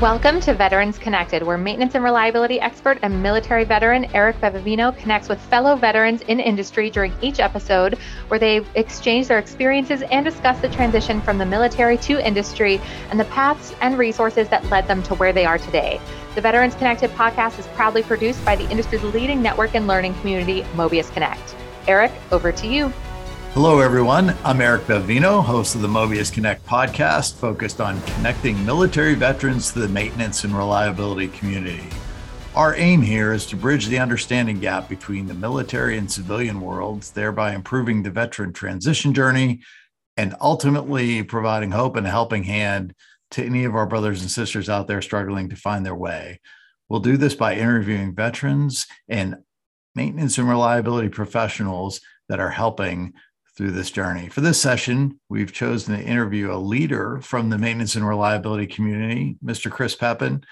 Welcome to Veterans Connected, where maintenance and reliability expert and military veteran Eric Bevevino connects with fellow veterans in industry during each episode, where they exchange their experiences and discuss the transition from the military to industry and the paths and resources that led them to where they are today. The Veterans Connected podcast is proudly produced by the industry's leading network and learning community, Mobius Connect. Eric, over to you. Hello, everyone. I'm Eric Bevevino, host of the Mobius Connect podcast, focused on connecting military veterans to the maintenance and reliability community. Our aim here is to bridge the understanding gap between the military and civilian worlds, thereby improving the veteran transition journey and ultimately providing hope and a helping hand to any of our brothers and sisters out there struggling to find their way. We'll do this by interviewing veterans and maintenance and reliability professionals that are helping through this journey. For this session, we've chosen to interview a leader from the maintenance and reliability community, Mr. Chris Pepin,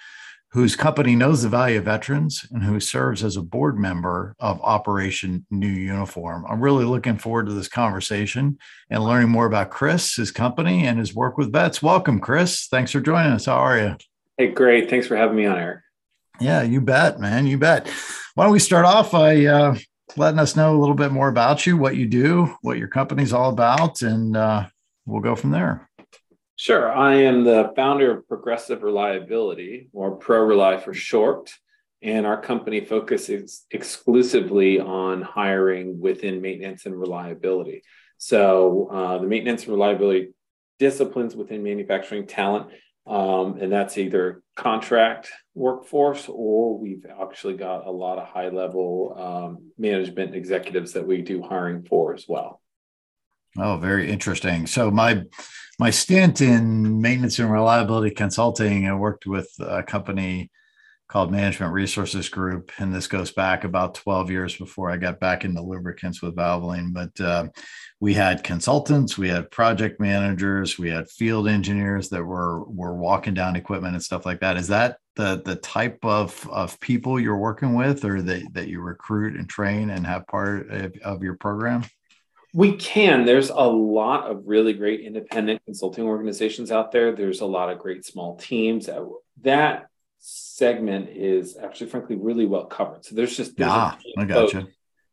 whose company knows the value of veterans and who serves as a board member of Operation New Uniform. I'm really looking forward to this conversation and learning more about Chris, his company, and his work with vets. Welcome, Chris. Thanks for joining us. How are you? Hey, great. Thanks for having me on, Eric. Yeah, you bet, man. You bet. Why don't we start off? I uh, letting us know a little bit more about you, what you do, what your company's all about, and uh, we'll go from there. Sure. I am the founder of Progressive Reliability, or ProRely for short. And our company focuses exclusively on hiring within maintenance and reliability. So, uh, the maintenance and reliability disciplines within manufacturing talent um, and that's either contract workforce or we've actually got a lot of high level um, management executives that we do hiring for as well. Oh, very interesting. So my my stint in maintenance and reliability consulting, I worked with a company called Management Resources Group, and this goes back about 12 years before I got back into lubricants with Valvoline. But uh, we had consultants, we had project managers, we had field engineers that were were walking down equipment and stuff like that. Is that the the type of of people you're working with, or that that you recruit and train and have part of, of your program? We can. There's a lot of really great independent consulting organizations out there. There's a lot of great small teams. That segment is actually, frankly, really well covered. So there's just there's ah, I gotcha.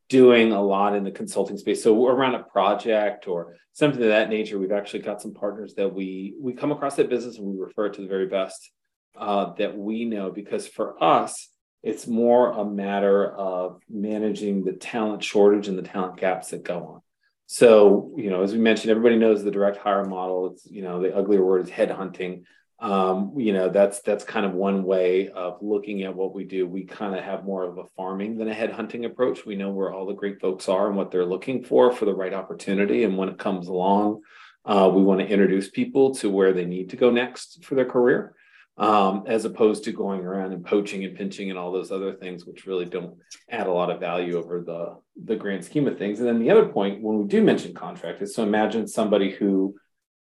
Doing a lot in the consulting space. So around a project or something of that nature, we've actually got some partners that we we come across that business and we refer to the very best uh, that we know. Because for us, it's more a matter of managing the talent shortage and the talent gaps that go on. So, you know, as we mentioned, everybody knows the direct hire model. It's, you know, the uglier word is headhunting um, you know that's that's kind of one way of looking at what we do. We kind of have more of a farming than a headhunting approach. We know where all the great folks are and what they're looking for for the right opportunity. And when it comes along uh, we want to introduce people to where they need to go next for their career um, as opposed to going around and poaching and pinching and all those other things which really don't add a lot of value over the the grand scheme of things. And then the other point when we do mention contract is so imagine somebody who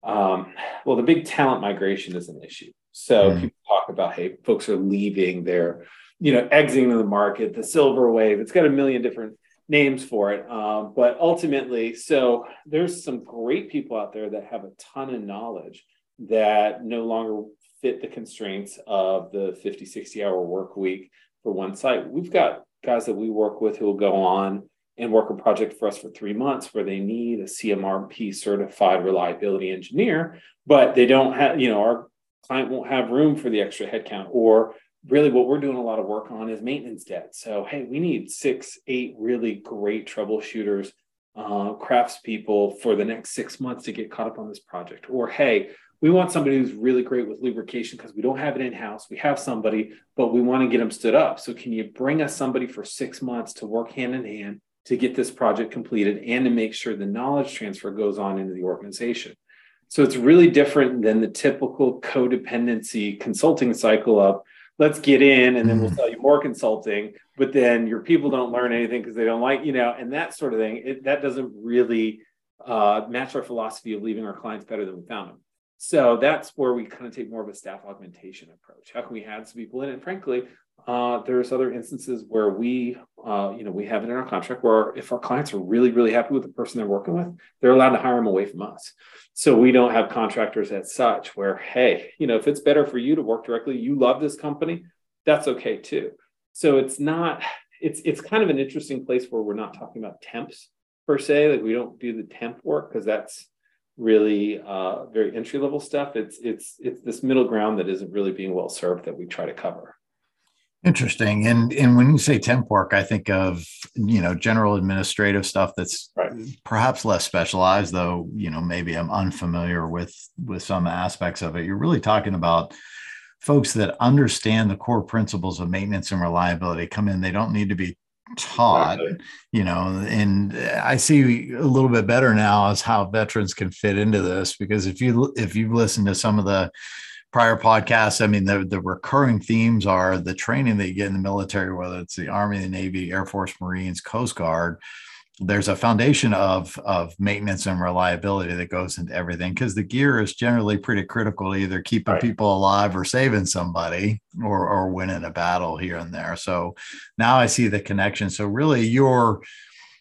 um, well, the big talent migration is an issue. So mm people talk about, hey, folks are leaving, they're, you know, exiting the market, the silver wave. It's got a million different names for it. Um, but ultimately, so there's some great people out there that have a ton of knowledge that no longer fit the constraints of the 50, 60 hour work week for one site. We've got guys that we work with who will go on and work a project for us for three months where they need a CMRP certified reliability engineer, but they don't have, you know, our client won't have room for the extra headcount. Or really, what we're doing a lot of work on is maintenance debt. So, hey, we need six, eight really great troubleshooters, uh, craftspeople for the next six months to get caught up on this project. Or, hey, we want somebody who's really great with lubrication because we don't have it in house. We have somebody, but we want to get them stood up. So, can you bring us somebody for six months to work hand in hand? To get this project completed and to make sure the knowledge transfer goes on into the organization. So it's really different than the typical codependency consulting cycle of let's get in and then we'll mm-hmm. sell you more consulting, but then your people don't learn anything because they don't like, you know, and that sort of thing. It, that doesn't really uh, match our philosophy of leaving our clients better than we found them. So that's where we kind of take more of a staff augmentation approach. How can we add some people in? And frankly, Uh, there's other instances where we, uh, you know, we have it in our contract where if our clients are really, really happy with the person they're working with, they're allowed to hire them away from us. So we don't have contractors as such where, hey, you know, if it's better for you to work directly, you love this company, that's okay too. So it's not, it's it's kind of an interesting place where we're not talking about temps per se. Like we don't do the temp work because that's really uh, very entry level stuff. It's it's it's this middle ground that isn't really being well served that we try to cover. Interesting. And and when you say temp work, I think of you know general administrative stuff that's right. perhaps less specialized, though you know maybe I'm unfamiliar with with some aspects of it. You're really talking about folks that understand the core principles of maintenance and reliability come in. They don't need to be taught exactly. you know and i see a little bit better now as how veterans can fit into this because if you if you've listened to some of the prior podcasts i mean the, the recurring themes are the training that you get in the military whether it's the army the navy air force marines coast guard there's a foundation of of maintenance and reliability that goes into everything because the gear is generally pretty critical to either keeping right. people alive or saving somebody or or winning a battle here and there so now i see the connection so really you're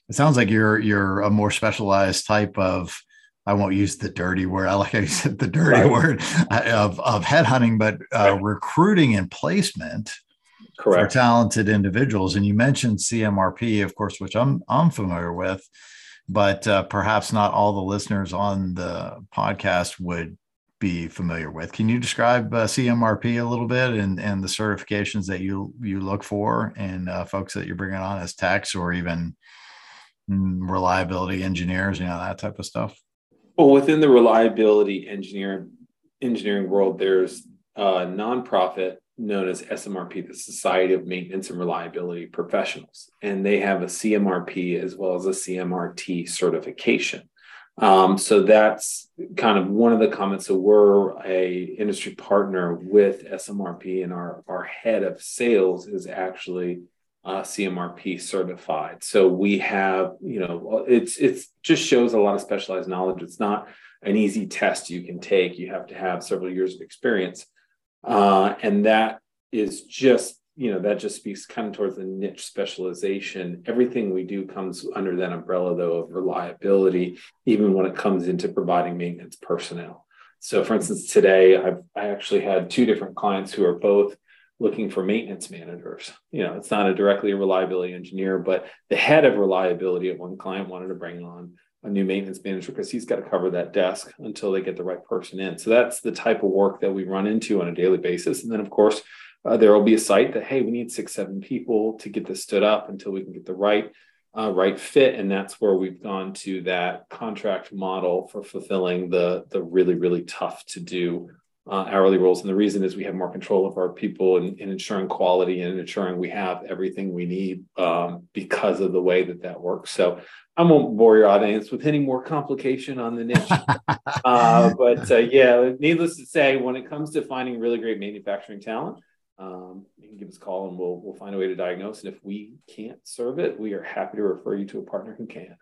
it sounds like you're you're a more specialized type of I won't use the dirty word. I like how you said the dirty right. word uh, of, of headhunting, but uh, right. recruiting and placement Correct. for talented individuals. And you mentioned CMRP, of course, which I'm I'm familiar with, but uh, perhaps not all the listeners on the podcast would be familiar with. Can you describe uh, CMRP a little bit and and the certifications that you you look for and uh, folks that you're bringing on as techs or even mm, reliability engineers, you know that type of stuff? Well, within the reliability engineering engineering world, there's a nonprofit known as SMRP, the Society of Maintenance and Reliability Professionals, and they have a CMRP as well as a CMRT certification. Um, so that's kind of one of the comments. So we're a industry partner with SMRP, and our our head of sales is actually uh, CMRP certified. So we have, you know, it's it's just shows a lot of specialized knowledge. It's not an easy test you can take. You have to have several years of experience. Uh, and that is just you know that just speaks kind of towards the niche specialization everything we do comes under that umbrella though of reliability even when it comes into providing maintenance personnel so for instance today i've i actually had two different clients who are both looking for maintenance managers you know it's not a directly a reliability engineer but the head of reliability at one client wanted to bring on a new maintenance manager because he's got to cover that desk until they get the right person in. So that's the type of work that we run into on a daily basis. And then, of course, uh, there will be a site that hey, we need six, seven people to get this stood up until we can get the right uh, right fit, and that's where we've gone to that contract model for fulfilling the the really really tough to do uh, hourly roles. And the reason is we have more control of our people and, ensuring quality and ensuring we have everything we need um, because of the way that that works. So I won't bore your audience with any more complication on the niche. uh, but uh, yeah, needless to say, when it comes to finding really great manufacturing talent, um, you can give us a call and we'll, we'll find a way to diagnose. And if we can't serve it, we are happy to refer you to a partner who can.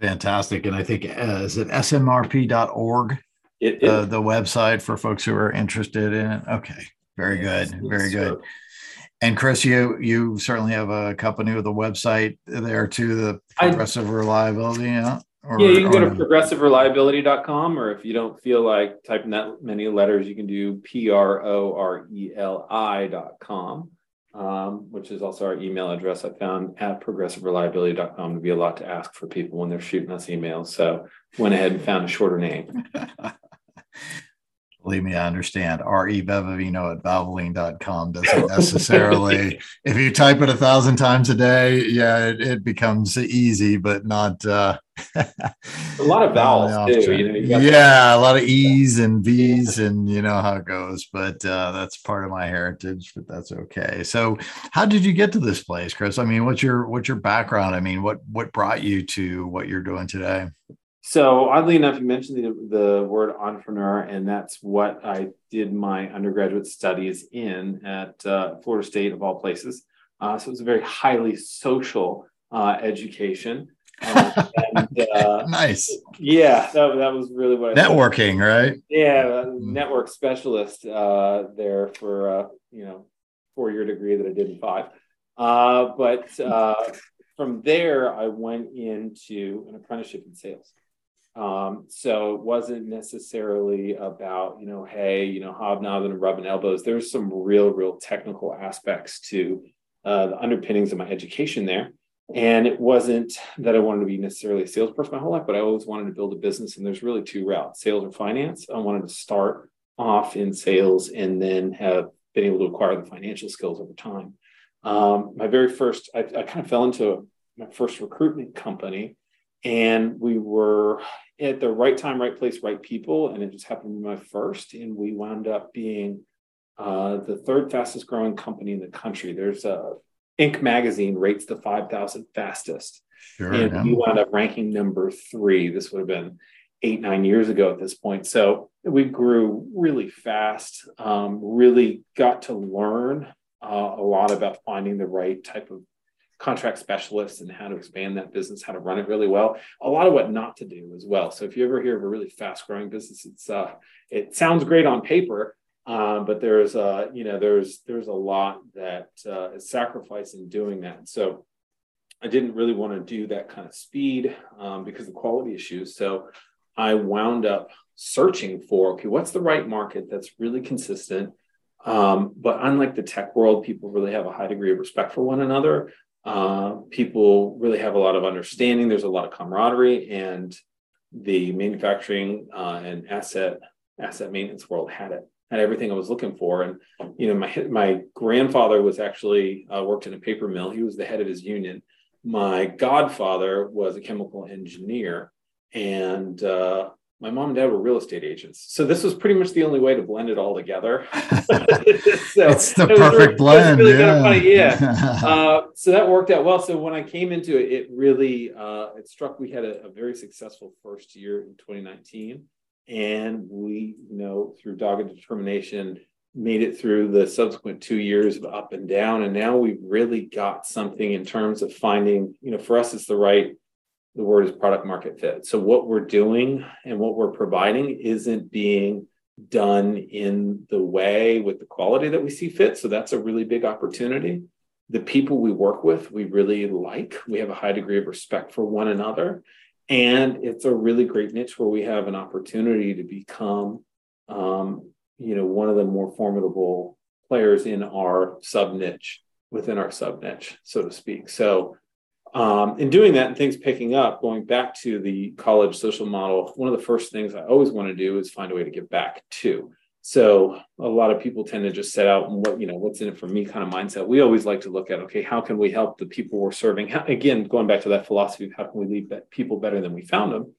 Fantastic. And I think, uh, is it smrp.org? It, it, uh, the website for folks who are interested in it. Okay. Very good. Very good. And Chris, you you certainly have a company with a website there too, the progressive I, reliability. Yeah. Or, yeah, you can go to progressivereliability.com, or if you don't feel like typing that many letters, you can do P R O R E L I.com, um, which is also our email address. I found at progressivereliability.com to be a lot to ask for people when they're shooting us emails. So went ahead and found a shorter name. believe me, I understand. R.E. Bevevino at valvoline.com doesn't necessarily, if you type it a thousand times a day, yeah, it, it becomes easy, but not. Uh, a lot of vowels, too. You know, yeah, a lot of E's and V's, and you know how it goes, but uh, that's part of my heritage, but that's okay. So, how did you get to this place, Chris? I mean, what's your what's your background? I mean, what what brought you to what you're doing today? So oddly enough, you mentioned the, the word entrepreneur, and that's what I did my undergraduate studies in at uh, Florida State, of all places. Uh, so it was a very highly social uh, education. Uh, and, uh, nice. Yeah, that, that was really what I networking, thought. right? Yeah, mm. network specialist uh, there for you know four year degree that I did in five. Uh, but uh, from there, I went into an apprenticeship in sales. Um, so it wasn't necessarily about, you know, hey, you know, hobnobbing and rubbing elbows. There's some real, real technical aspects to uh, the underpinnings of my education there. And it wasn't that I wanted to be necessarily a salesperson my whole life, but I always wanted to build a business. And there's really two routes sales or finance. I wanted to start off in sales and then have been able to acquire the financial skills over time. Um, my very first, I, I kind of fell into my first recruitment company and we were at the right time, right place, right people. And it just happened to be my first. And we wound up being uh, the third fastest growing company in the country. There's a Inc. magazine rates the 5,000 fastest. Sure, and yeah. we wound up ranking number three. This would have been eight, nine years ago at this point. So we grew really fast, um, really got to learn uh, a lot about finding the right type of contract specialists and how to expand that business, how to run it really well. A lot of what not to do as well. So if you ever hear of a really fast growing business, it's uh, it sounds great on paper, um, but there's uh, you know there's there's a lot that uh, is sacrificed in doing that. So I didn't really want to do that kind of speed um, because of quality issues. So I wound up searching for okay, what's the right market that's really consistent. Um, but unlike the tech world, people really have a high degree of respect for one another. Uh, people really have a lot of understanding. There's a lot of camaraderie, and the manufacturing uh, and asset asset maintenance world had it had everything I was looking for. And you know, my my grandfather was actually uh, worked in a paper mill. He was the head of his union. My godfather was a chemical engineer, and uh, my mom and dad were real estate agents. So this was pretty much the only way to blend it all together. so it's the it perfect really, blend. Really yeah. Kind of yeah. uh, so that worked out well. So when I came into it, it really uh, it struck. We had a, a, very successful first year in 2019, and we, you know, through dogged determination, made it through the subsequent two years of up and down. And now we've really got something in terms of finding. You know, for us, it's the right the word is product market fit. So what we're doing and what we're providing isn't being done in the way with the quality that we see fit. So that's a really big opportunity. The people we work with, we really like. We have a high degree of respect for one another. And it's a really great niche where we have an opportunity to become, um, you know, one of the more formidable players in our sub niche within our sub niche, so to speak. So um, in doing that and things picking up, going back to the college social model, one of the first things I always want to do is find a way to give back to. So a lot of people tend to just set out and what you know what's in it for me kind of mindset. We always like to look at okay, how can we help the people we're serving? How, again, going back to that philosophy of how can we leave people better than we found them.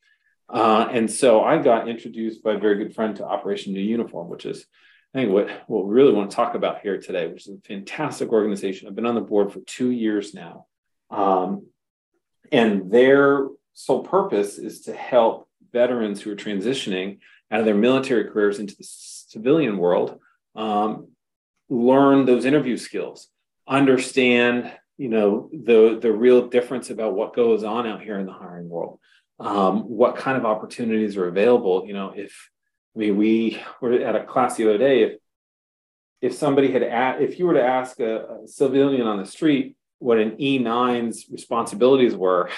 Uh, and so I got introduced by a very good friend to Operation New Uniform, which is I think what what we really want to talk about here today, which is a fantastic organization. I've been on the board for two years now. Um, and their sole purpose is to help veterans who are transitioning out of their military careers into the civilian world um, learn those interview skills, understand you know the the real difference about what goes on out here in the hiring world, um, what kind of opportunities are available. You know, if I mean we were at a class the other day, if if somebody had asked, if you were to ask a, a civilian on the street what an E9's responsibilities were,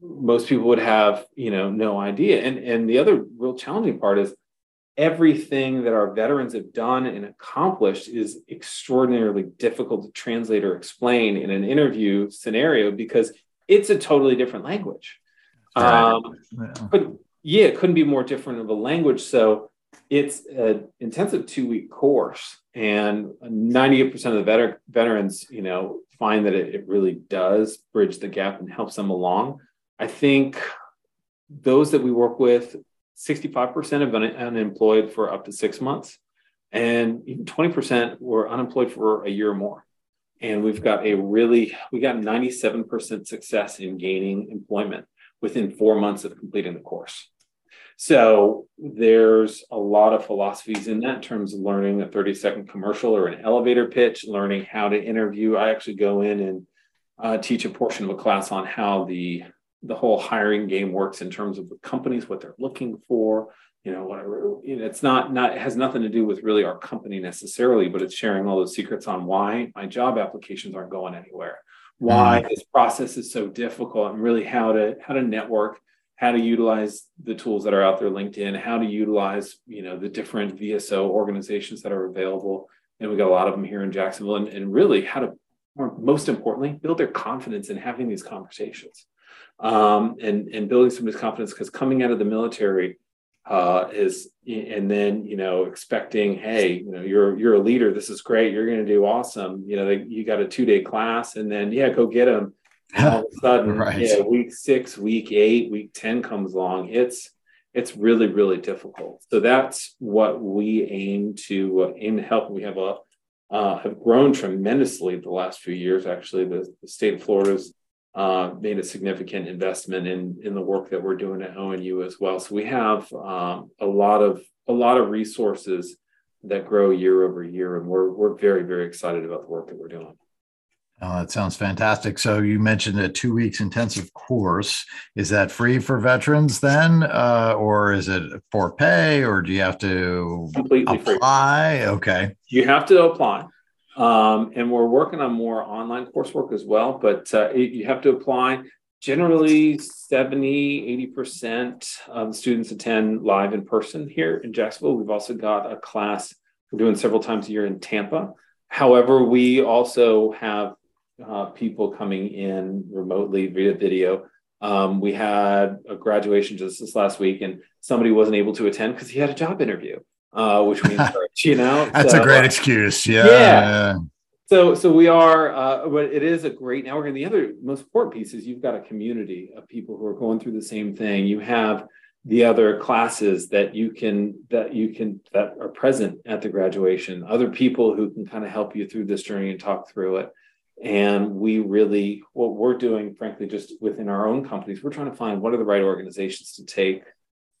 most people would have, you know, no idea. And and the other real challenging part is everything that our veterans have done and accomplished is extraordinarily difficult to translate or explain in an interview scenario because it's a totally different language. Right. Um, yeah. But yeah, it couldn't be more different of a language. So it's an intensive two week course and 98% of the veter- veterans you know find that it, it really does bridge the gap and helps them along. I think those that we work with 65% have been unemployed for up to six months and even 20% were unemployed for a year or more. And we've got a really we got 97% success in gaining employment within four months of completing the course so there's a lot of philosophies in that in terms of learning a 30 second commercial or an elevator pitch, learning how to interview. I actually go in and uh, teach a portion of a class on how the the whole hiring game works in terms of the companies, what they're looking for, you know, whatever. You know, it's not not it has nothing to do with really our company necessarily, but it's sharing all those secrets on why my job applications aren't going anywhere, why mm. this process is so difficult, and really how to how to network, how to utilize the tools that are out there, LinkedIn, how to utilize you know the different VSO organizations that are available, and we got a lot of them here in Jacksonville, and, and really how to most importantly build their confidence in having these conversations. Um, and and building somebody's confidence because coming out of the military uh, is and then you know expecting hey you know you're you're a leader. This is great. You're going to do awesome. You know they, you got a two day class and then yeah go get them and all of a sudden right. yeah week six week eight week 10 comes along it's it's really really difficult so that's what we aim to uh, aim to help we have a uh, have grown tremendously the last few years actually the, the state of florida's uh, made a significant investment in in the work that we're doing at ONU as well. So we have um, a lot of a lot of resources that grow year over year, and we're we're very very excited about the work that we're doing. Oh, that sounds fantastic. So you mentioned a two weeks intensive course. Is that free for veterans then, uh, or is it for pay, or do you have to completely apply? Free. Okay, you have to apply. Um, and we're working on more online coursework as well, but uh, you have to apply. Generally, 70, 80% of the students attend live in person here in Jacksonville. We've also got a class we're doing several times a year in Tampa. However, we also have uh, people coming in remotely via video. Um, we had a graduation just this last week, and somebody wasn't able to attend because he had a job interview uh, which we encourage, you know. That's so, a great excuse. Yeah. yeah. So, so we are, uh, but it is a great network. And the other most important piece is you've got a community of people who are going through the same thing. You have the other classes that you can that you can that are present at the graduation. Other people who can kind of help you through this journey and talk through it. And we really, what we're doing, frankly, just within our own companies, we're trying to find what are the right organizations to take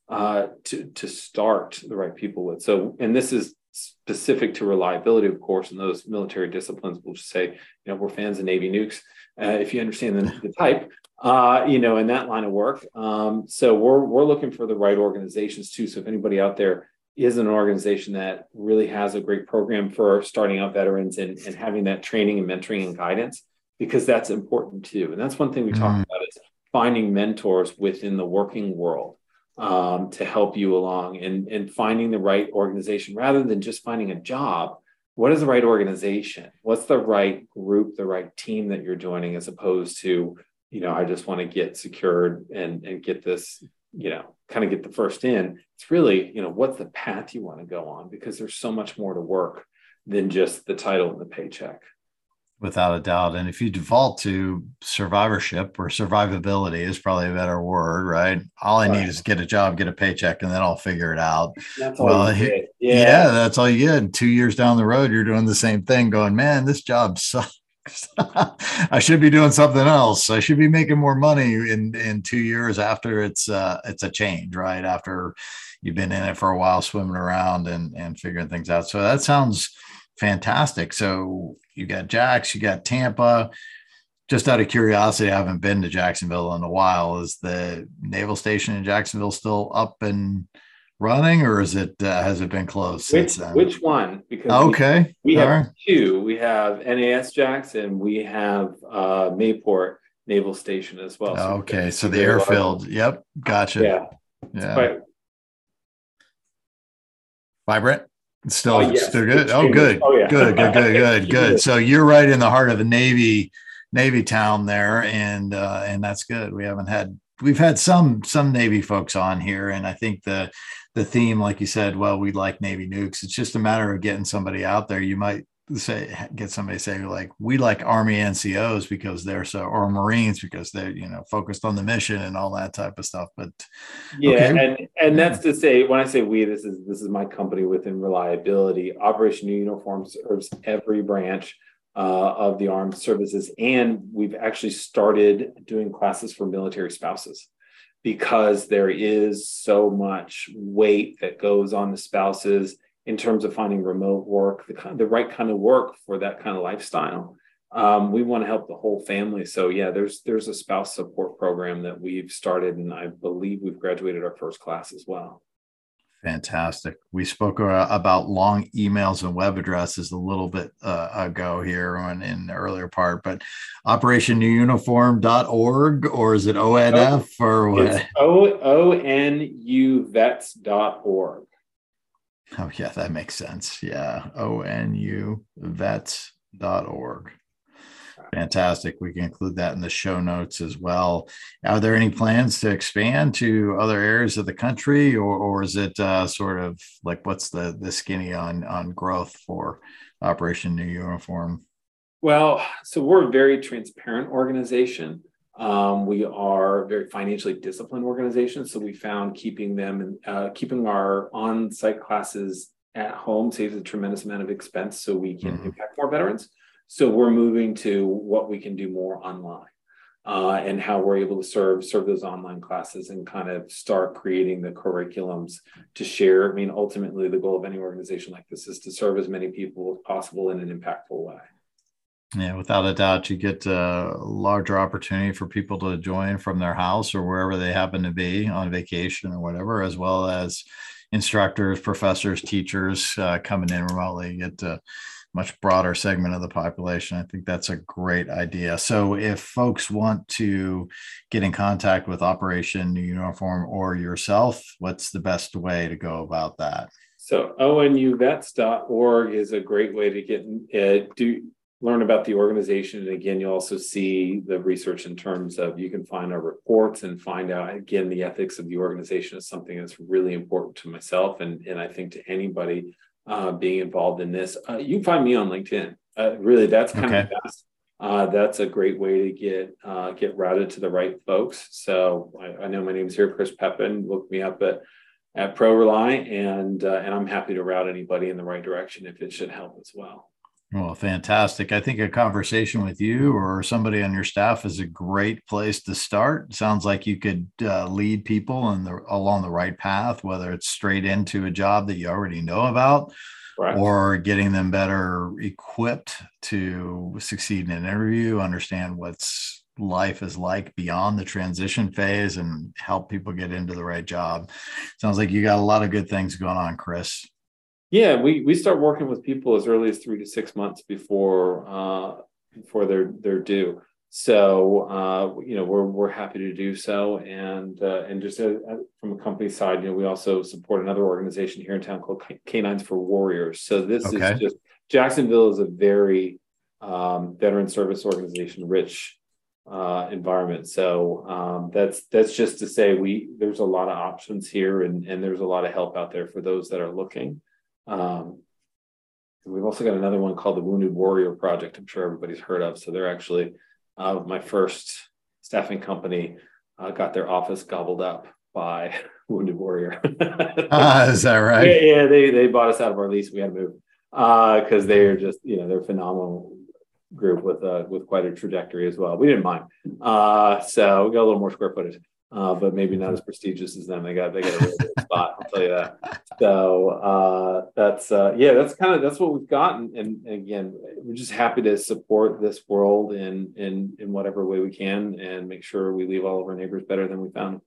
uh, to to start the right people with. So, and this is specific to reliability, of course, and those military disciplines. We'll just say, you know, we're fans of Navy nukes. Uh, if you understand the, the type, uh, you know, in that line of work. Um, so we're we're looking for the right organizations too. So if anybody out there is an organization that really has a great program for starting out veterans and, and having that training and mentoring and guidance, because that's important too. And that's one thing we talk mm. about is finding mentors within the working world um, to help you along and, and finding the right organization rather than just finding a job. What is the right organization? What's the right group, the right team that you're joining, as opposed to, you know, I just want to get secured and, and get this, you know, kind of get the first in. It's really, you know, what's the path you want to go on because there's so much more to work than just the title and the paycheck without a doubt. And if you default to survivorship or survivability is probably a better word, right? All I right. need is get a job, get a paycheck, and then I'll figure it out. That's well, yeah. yeah, that's all you get. two years down the road, you're doing the same thing, going, man, this job sucks. I should be doing something else. I should be making more money in in two years after it's uh it's a change, right? After you've been in it for a while, swimming around and and figuring things out. So that sounds fantastic. So you got Jax, you got Tampa. Just out of curiosity, I haven't been to Jacksonville in a while. Is the naval station in Jacksonville still up and running, or is it uh, has it been closed which, since then? Which one? Because okay, we, we have right. two. We have NAS Jackson. We have uh, Mayport Naval Station as well. So okay, so the airfield. Yep, gotcha. Yeah, yeah. Quite... Vibrant. Still, oh, yes. still good. Oh, good. Oh, yeah. Good, good, good, good, good. So you're right in the heart of the Navy, Navy town there, and uh, and that's good. We haven't had we've had some some Navy folks on here, and I think the the theme, like you said, well, we like Navy nukes. It's just a matter of getting somebody out there. You might say get somebody say like we like army ncos because they're so or marines because they're you know focused on the mission and all that type of stuff but yeah okay. and and that's to say when i say we this is this is my company within reliability operation new uniform serves every branch uh, of the armed services and we've actually started doing classes for military spouses because there is so much weight that goes on the spouses in terms of finding remote work, the kind, the right kind of work for that kind of lifestyle. um, we want to help the whole family. So yeah, there's there's a spouse support program that we've started, and I believe we've graduated our first class as well. Fantastic. We spoke uh, about long emails and web addresses a little bit uh, ago here on in the earlier part, but operationnewuniform.org or is it ONF oh, or what? It's onuvets.org. Oh, yeah, that makes sense. Yeah, onuvets.org. Fantastic. We can include that in the show notes as well. Are there any plans to expand to other areas of the country, or, or is it uh, sort of like what's the the skinny on on growth for Operation New Uniform? Well, so we're a very transparent organization. Um, we are a very financially disciplined organization, so we found keeping them and uh, keeping our on-site classes at home saves a tremendous amount of expense, so we can mm-hmm. impact more veterans. So we're moving to what we can do more online. Uh, and how we're able to serve serve those online classes and kind of start creating the curriculums to share. I mean, ultimately, the goal of any organization like this is to serve as many people as possible in an impactful way. Yeah, without a doubt, you get a larger opportunity for people to join from their house or wherever they happen to be on vacation or whatever, as well as instructors, professors, teachers uh, coming in remotely. You get to much broader segment of the population. I think that's a great idea. So, if folks want to get in contact with Operation New Uniform or yourself, what's the best way to go about that? So, onuvets.org is a great way to get uh, do learn about the organization. And again, you also see the research in terms of you can find our reports and find out again the ethics of the organization is something that's really important to myself and and I think to anybody uh, being involved in this. Uh, you can find me on LinkedIn. Uh, really, that's kind okay. of best. Uh, that's a great way to get uh, get routed to the right folks. So I, I know my name is here, Chris Pepin. Look me up at at ProRely, and uh, and I'm happy to route anybody in the right direction if it should help as well. Well, fantastic. I think a conversation with you or somebody on your staff is a great place to start. Sounds like you could uh, lead people in the, along the right path, whether it's straight into a job that you already know about right. or getting them better equipped to succeed in an interview, understand what's life is like beyond the transition phase and help people get into the right job. Sounds like you got a lot of good things going on, Chris. Yeah, we we start working with people as early as three to six months before uh, before they're they're due. So uh, you know we're we're happy to do so, and uh, and just a, uh, a, from a company side, you know we also support another organization here in town called K9s for Warriors. So this okay. is just Jacksonville is a very um, veteran service organization rich uh, environment. So um, that's that's just to say we there's a lot of options here, and and there's a lot of help out there for those that are looking. Um, we've also got another one called the Wounded Warrior Project. I'm sure everybody's heard of. So they're actually uh, my first staffing company uh, got their office gobbled up by Wounded Warrior. ah, is that right? Yeah, yeah, they they bought us out of our lease. We had to move because uh, they're just you know they're phenomenal group with uh with quite a trajectory as well. We didn't mind. Uh, so we got a little more square footage uh, but maybe not as prestigious as them. They got they got a really good spot. I'll tell you that. So uh, that's uh, yeah, that's kind of that's what we've gotten. And, and, again, we're just happy to support this world in in in whatever way we can, and make sure we leave all of our neighbors better than we found.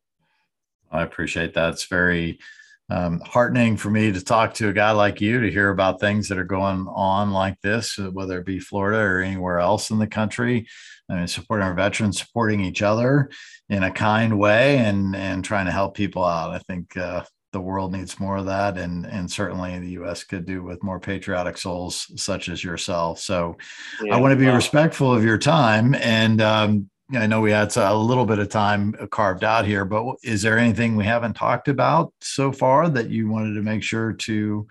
I appreciate that. It's very um, heartening for me to talk to a guy like you to hear about things that are going on like this, whether it be Florida or anywhere else in the country. I mean, supporting our veterans, supporting each other in a kind way, and and trying to help people out. I think uh, the world needs more of that, and and certainly the U.S. could do with more patriotic souls such as yourself. So, yeah, I want to be wow. respectful of your time, and um, I know we had a little bit of time carved out here, but is there anything we haven't talked about so far that you wanted to make sure to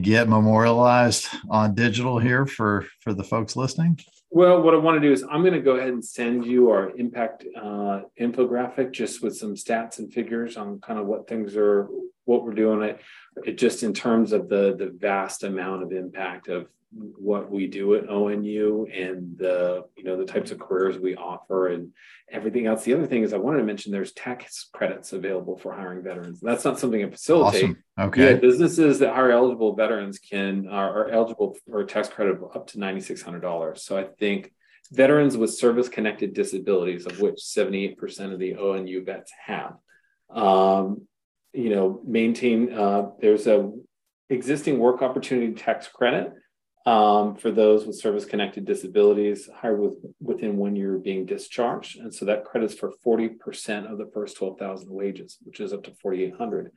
get memorialized on digital here for for the folks listening? Well, what I want to do is I'm going to go ahead and send you our impact uh, infographic just with some stats and figures on kind of what things are what we're doing it, it just in terms of the the vast amount of impact of what we do at ONU and the you know the types of careers we offer and everything else. The other thing is I wanted to mention there's tax credits available for hiring veterans. That's not something I facilitate. Awesome. Okay. Yeah, businesses that hire eligible veterans can are, are eligible for a tax credit of up to ninety six hundred dollars. So I think veterans with service connected disabilities, of which seventy eight percent of the ONU vets have, um, you know, maintain. Uh, there's a existing work opportunity tax credit um, for those with service connected disabilities hired with, within one year of being discharged. And so that credits for 40% of the first 12,000 wages, which is up to 4,800.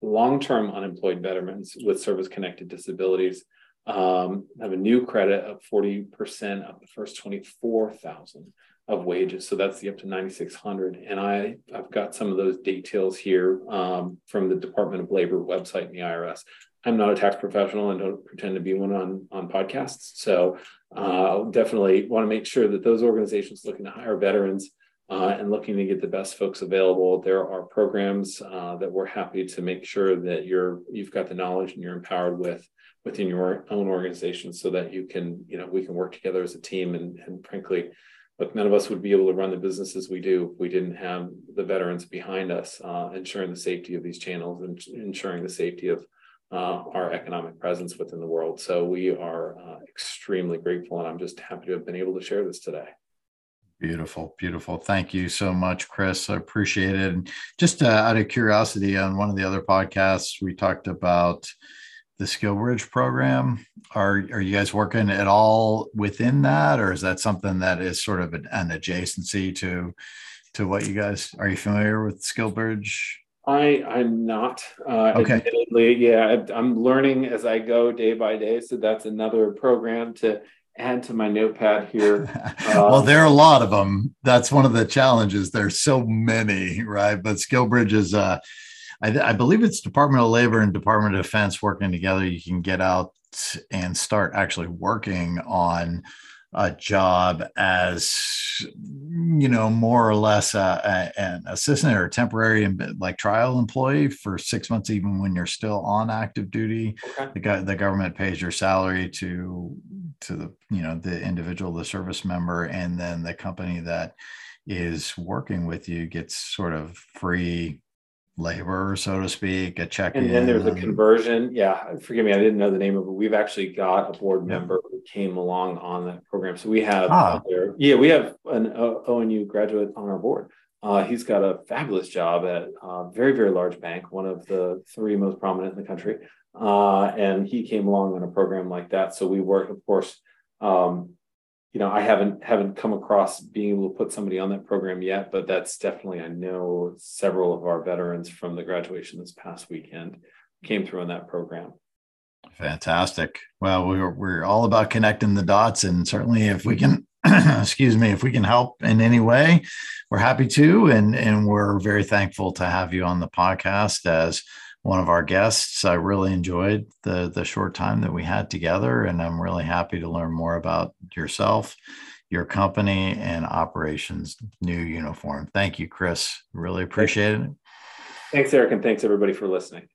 Long term unemployed veterans with service connected disabilities um, have a new credit of 40% of the first 24,000 of wages. So that's the up to 9,600. And I, I've got some of those details here um, from the Department of Labor website and the IRS. I'm not a tax professional and don't pretend to be one on on podcasts. So uh, definitely want to make sure that those organizations looking to hire veterans uh, and looking to get the best folks available, there are programs uh, that we're happy to make sure that you're you've got the knowledge and you're empowered with within your own organization, so that you can you know we can work together as a team and and frankly. Look, none of us would be able to run the businesses we do if we didn't have the veterans behind us, uh, ensuring the safety of these channels and ensuring the safety of uh, our economic presence within the world. So we are uh, extremely grateful, and I'm just happy to have been able to share this today. Beautiful, beautiful. Thank you so much, Chris. I appreciate it. And just uh, out of curiosity, on one of the other podcasts, we talked about the SkillBridge program. Are are you guys working at all within that, or is that something that is sort of an, an adjacency to to what you guys are you familiar with SkillBridge? I I'm not. Uh, okay. Admittedly, yeah, I'm learning as I go day by day. So that's another program to add to my notepad here. well, um, there are a lot of them. That's one of the challenges. There's so many, right? But SkillBridge is, uh, I, I believe it's Department of Labor and Department of Defense working together. You can get out and start actually working on a job as you know more or less a, a, an assistant or temporary like trial employee for six months even when you're still on active duty okay. the, the government pays your salary to to the you know the individual the service member and then the company that is working with you gets sort of free labor, so to speak, a check. And then there's a conversion. Yeah, forgive me, I didn't know the name of it. We've actually got a board member who came along on that program. So we have, ah. there, yeah, we have an ONU graduate on our board. Uh, he's got a fabulous job at a very, very large bank, one of the three most prominent in the country. Uh, and he came along on a program like that. So we work, of course, um, you know, I haven't haven't come across being able to put somebody on that program yet, but that's definitely I know several of our veterans from the graduation this past weekend came through on that program. Fantastic. Well, we're we're all about connecting the dots, and certainly if we can, excuse me, if we can help in any way, we're happy to, and and we're very thankful to have you on the podcast as one of our guests. I really enjoyed the the short time that we had together, and I'm really happy to learn more about yourself, your company, and operations new uniform. Thank you, Chris. Really appreciate it. Thanks, Eric, and thanks everybody for listening.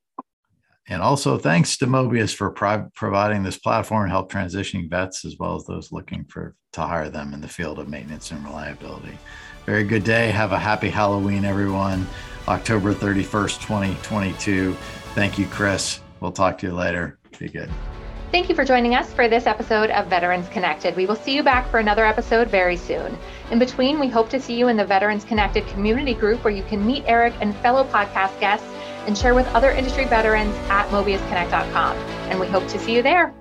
And also thanks to Mobius for pro- providing this platform, to help transitioning vets as well as those looking for to hire them in the field of maintenance and reliability. Very good day. Have a happy Halloween, everyone. October 31st, 2022. Thank you, Chris. We'll talk to you later. Be good. Thank you for joining us for this episode of Veterans Connected. We will see you back for another episode very soon. In between, we hope to see you in the Veterans Connected community group where you can meet Eric and fellow podcast guests and share with other industry veterans at mobiusconnect.com. And we hope to see you there.